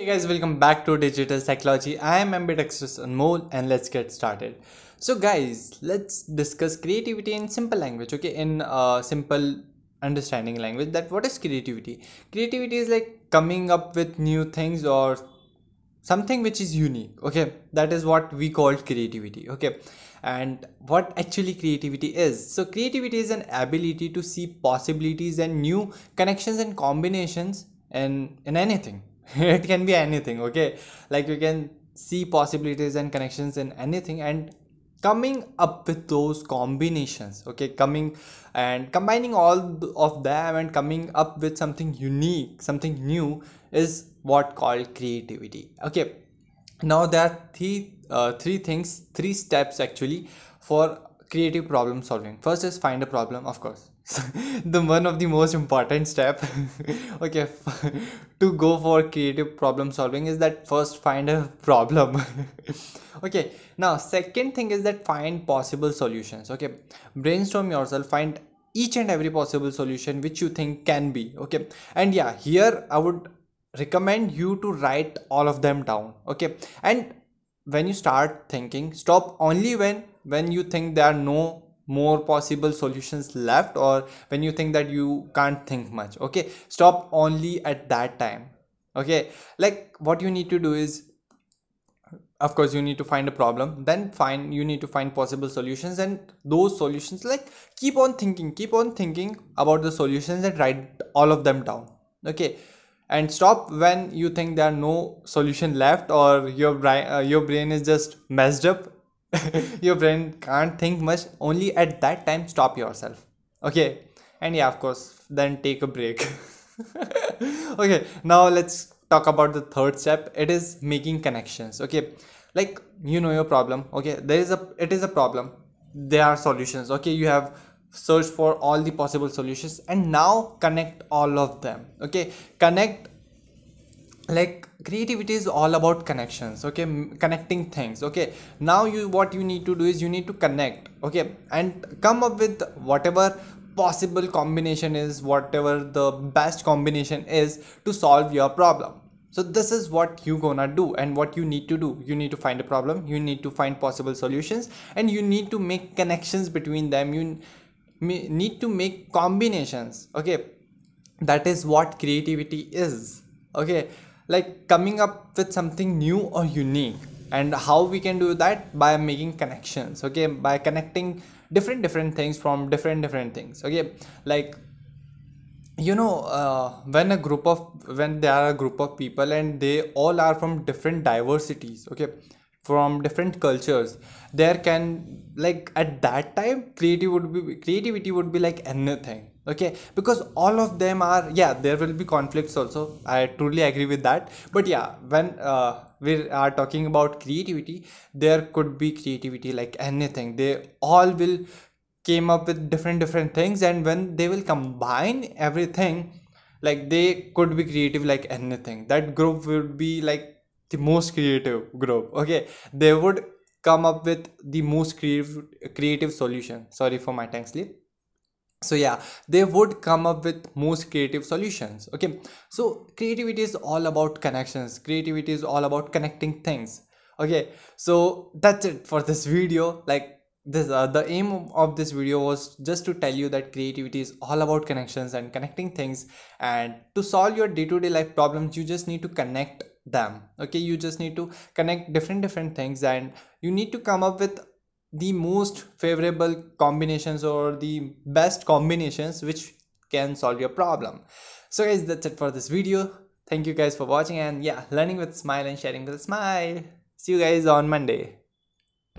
Hey guys, welcome back to Digital Psychology. I am ambidextrous Anmol and let's get started. So guys, let's discuss creativity in simple language, okay? In uh, simple understanding language that what is creativity? Creativity is like coming up with new things or something which is unique, okay? That is what we call creativity, okay? And what actually creativity is? So creativity is an ability to see possibilities and new connections and combinations in, in anything it can be anything okay? Like you can see possibilities and connections in anything and coming up with those combinations okay? Coming and combining all of them and coming up with something unique something new is what called creativity okay? Now there are three uh, three things three steps actually for creative problem solving. First is find a problem of course the one of the most important step. Okay to go for creative problem solving is that first find a problem. Okay now second thing is that find possible solutions. Okay brainstorm yourself find each and every possible solution which you think can be. Okay and yeah here i would recommend you to write all of them down. Okay and when you start thinking stop only when when you think there are no more possible solutions left or when you think that you can't think much okay? Stop only at that time okay? Like what you need to do is of course you need to find a problem then find you need to find possible solutions and those solutions like keep on thinking keep on thinking about the solutions and write all of them down okay? And stop when you think there are no solution left or your brain uh, your brain is just messed up your brain can't think much. Only at that time stop yourself. Okay? And yeah of course then take a break. Okay now let's talk about the third step. It is making connections. Okay? Like you know your problem. Okay? There is a it is a problem. There are solutions. Okay? You have searched for all the possible solutions and now connect all of them. Okay? Connect like creativity is all about connections okay? Connecting things okay? Now you what you need to do is you need to connect okay? And come up with whatever possible combination is whatever the best combination is to solve your problem. So this is what you gonna do and what you need to do. You need to find a problem you need to find possible solutions and you need to make connections between them. You need to make combinations okay? That is what creativity is okay like coming up with something new or unique. And how we can do that? By making connections okay? By connecting different different things from different different things okay? Like you know uh, when a group of when there are a group of people and they all are from different diversities okay? From different cultures there can like at that time creativity would be creativity would be like anything okay? Because all of them are yeah there will be conflicts also. I truly agree with that. But yeah when uh, we are talking about creativity there could be creativity like anything. They all will came up with different different things and when they will combine everything like they could be creative like anything. That group would be like the most creative group okay? They would come up with the most creative creative solution. Sorry for my tongue slip so yeah they would come up with most creative solutions okay? So creativity is all about connections. Creativity is all about connecting things okay? So that's it for this video. Like this uh, the aim of this video was just to tell you that creativity is all about connections and connecting things. And to solve your day-to-day -day life problems you just need to connect them okay? You just need to connect different different things and you need to come up with the most favorable combinations or the best combinations which can solve your problem. So guys that's it for this video. Thank you guys for watching and yeah learning with smile and sharing with a smile. See you guys on monday